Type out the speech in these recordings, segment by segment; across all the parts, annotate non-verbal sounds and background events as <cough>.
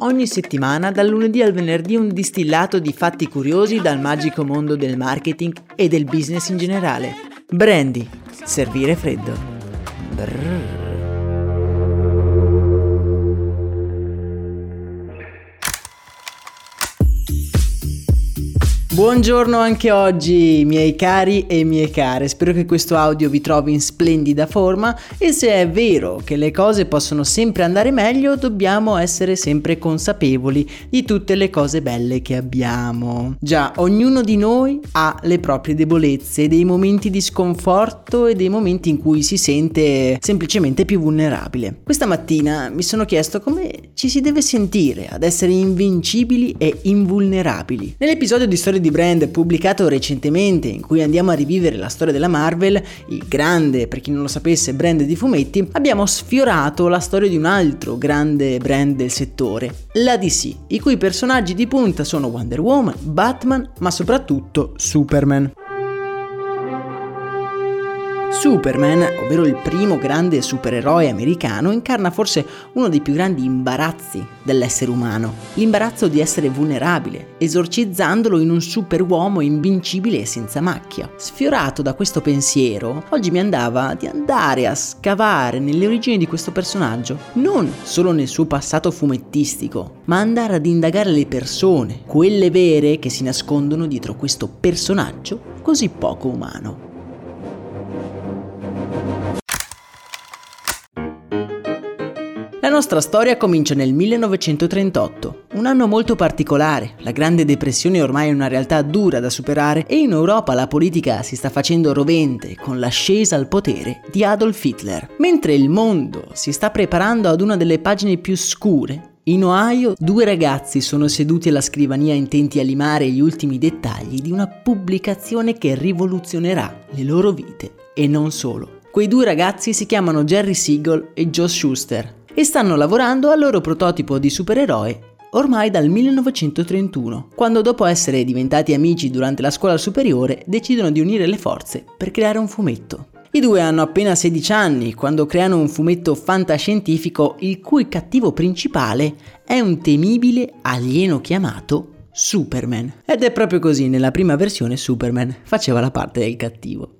Ogni settimana, dal lunedì al venerdì, un distillato di fatti curiosi dal magico mondo del marketing e del business in generale. Brandy, servire freddo. Brrr. Buongiorno anche oggi, miei cari e mie care. Spero che questo audio vi trovi in splendida forma e se è vero che le cose possono sempre andare meglio, dobbiamo essere sempre consapevoli di tutte le cose belle che abbiamo. Già, ognuno di noi ha le proprie debolezze, dei momenti di sconforto e dei momenti in cui si sente semplicemente più vulnerabile. Questa mattina mi sono chiesto come ci si deve sentire ad essere invincibili e invulnerabili. Nell'episodio di Storia di di brand pubblicato recentemente in cui andiamo a rivivere la storia della Marvel, il grande, per chi non lo sapesse, brand di fumetti, abbiamo sfiorato la storia di un altro grande brand del settore, la DC, i cui personaggi di punta sono Wonder Woman, Batman, ma soprattutto Superman. Superman, ovvero il primo grande supereroe americano, incarna forse uno dei più grandi imbarazzi dell'essere umano, l'imbarazzo di essere vulnerabile, esorcizzandolo in un superuomo invincibile e senza macchia. Sfiorato da questo pensiero, oggi mi andava di andare a scavare nelle origini di questo personaggio, non solo nel suo passato fumettistico, ma andare ad indagare le persone, quelle vere che si nascondono dietro questo personaggio così poco umano. Nostra storia comincia nel 1938, un anno molto particolare. La Grande Depressione è ormai una realtà dura da superare e in Europa la politica si sta facendo rovente con l'ascesa al potere di Adolf Hitler. Mentre il mondo si sta preparando ad una delle pagine più scure, in Ohio due ragazzi sono seduti alla scrivania intenti a limare gli ultimi dettagli di una pubblicazione che rivoluzionerà le loro vite e non solo. Quei due ragazzi si chiamano Jerry Siegel e Joe Schuster e stanno lavorando al loro prototipo di supereroe ormai dal 1931, quando dopo essere diventati amici durante la scuola superiore decidono di unire le forze per creare un fumetto. I due hanno appena 16 anni quando creano un fumetto fantascientifico il cui cattivo principale è un temibile alieno chiamato Superman. Ed è proprio così, nella prima versione Superman faceva la parte del cattivo.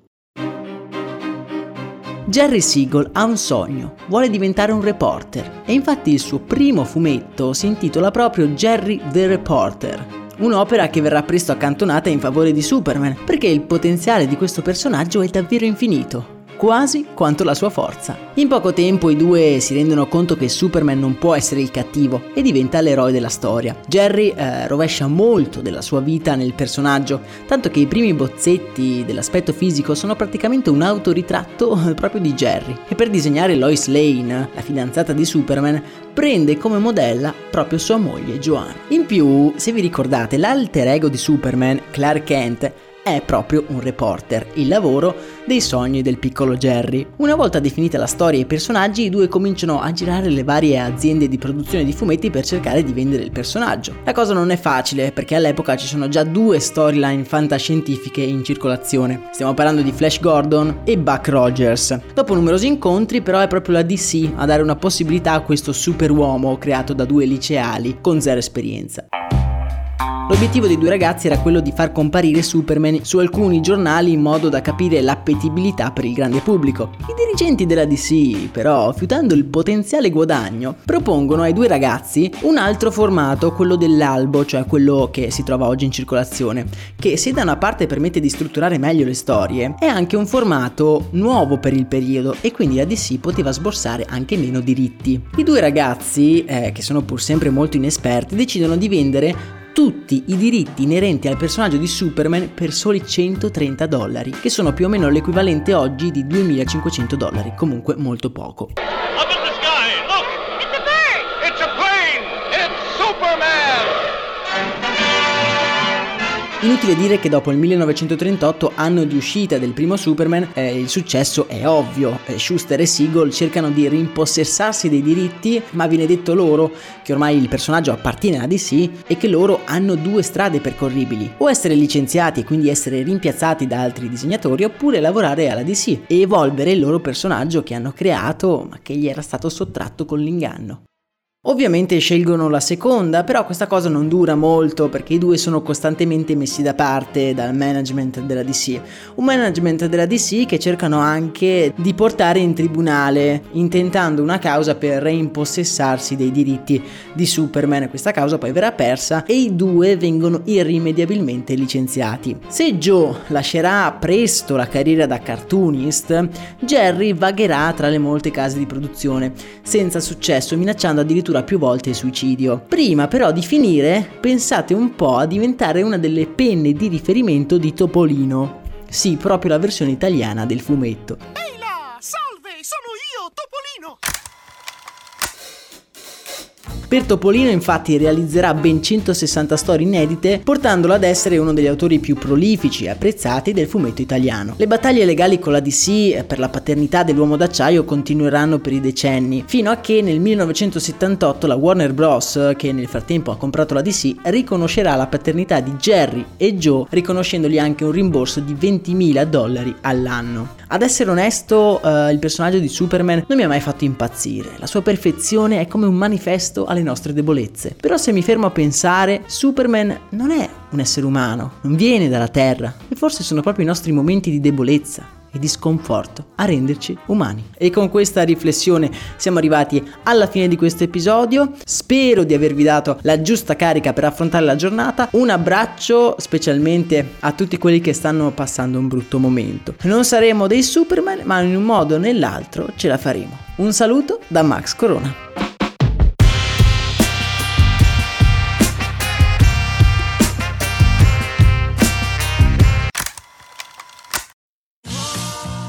Jerry Siegel ha un sogno, vuole diventare un reporter. E infatti il suo primo fumetto si intitola proprio Jerry the Reporter, un'opera che verrà presto accantonata in favore di Superman, perché il potenziale di questo personaggio è davvero infinito quasi quanto la sua forza. In poco tempo i due si rendono conto che Superman non può essere il cattivo e diventa l'eroe della storia. Jerry eh, rovescia molto della sua vita nel personaggio, tanto che i primi bozzetti dell'aspetto fisico sono praticamente un autoritratto <laughs> proprio di Jerry. E per disegnare Lois Lane, la fidanzata di Superman, prende come modella proprio sua moglie Joanna. In più, se vi ricordate, l'alter ego di Superman, Clark Kent, è proprio un reporter, il lavoro dei sogni del piccolo Jerry. Una volta definita la storia e i personaggi, i due cominciano a girare le varie aziende di produzione di fumetti per cercare di vendere il personaggio. La cosa non è facile perché all'epoca ci sono già due storyline fantascientifiche in circolazione. Stiamo parlando di Flash Gordon e Buck Rogers. Dopo numerosi incontri, però, è proprio la DC a dare una possibilità a questo superuomo creato da due liceali con zero esperienza. L'obiettivo dei due ragazzi era quello di far comparire Superman su alcuni giornali in modo da capire l'appetibilità per il grande pubblico. I dirigenti della DC, però, fiutando il potenziale guadagno, propongono ai due ragazzi un altro formato, quello dell'albo, cioè quello che si trova oggi in circolazione, che se da una parte permette di strutturare meglio le storie, è anche un formato nuovo per il periodo e quindi la DC poteva sborsare anche meno diritti. I due ragazzi, eh, che sono pur sempre molto inesperti, decidono di vendere tutti i diritti inerenti al personaggio di Superman per soli 130 dollari, che sono più o meno l'equivalente oggi di 2500 dollari, comunque molto poco. Inutile dire che dopo il 1938, anno di uscita del primo Superman, eh, il successo è ovvio. Eh, Schuster e Siegel cercano di rimpossessarsi dei diritti, ma viene detto loro che ormai il personaggio appartiene alla DC e che loro hanno due strade percorribili. O essere licenziati e quindi essere rimpiazzati da altri disegnatori, oppure lavorare alla DC e evolvere il loro personaggio che hanno creato ma che gli era stato sottratto con l'inganno. Ovviamente scelgono la seconda, però questa cosa non dura molto perché i due sono costantemente messi da parte dal management della DC. Un management della DC che cercano anche di portare in tribunale, intentando una causa per reimpossessarsi dei diritti di Superman. Questa causa poi verrà persa e i due vengono irrimediabilmente licenziati. Se Joe lascerà presto la carriera da cartoonist, Jerry vagherà tra le molte case di produzione, senza successo, minacciando addirittura addirittura più volte suicidio. Prima però di finire, pensate un po' a diventare una delle penne di riferimento di Topolino. Sì, proprio la versione italiana del fumetto. Ehi là, salve, sono io, Topolino! Per Topolino infatti realizzerà ben 160 storie inedite, portandolo ad essere uno degli autori più prolifici e apprezzati del fumetto italiano. Le battaglie legali con la DC per la paternità dell'uomo d'acciaio continueranno per i decenni, fino a che nel 1978 la Warner Bros., che nel frattempo ha comprato la DC, riconoscerà la paternità di Jerry e Joe, riconoscendogli anche un rimborso di 20.000 dollari all'anno. Ad essere onesto, uh, il personaggio di Superman non mi ha mai fatto impazzire. La sua perfezione è come un manifesto alle nostre debolezze. Però se mi fermo a pensare, Superman non è un essere umano, non viene dalla Terra. E forse sono proprio i nostri momenti di debolezza e di sconforto a renderci umani. E con questa riflessione siamo arrivati alla fine di questo episodio. Spero di avervi dato la giusta carica per affrontare la giornata. Un abbraccio specialmente a tutti quelli che stanno passando un brutto momento. Non saremo dei Superman, ma in un modo o nell'altro ce la faremo. Un saluto da Max Corona.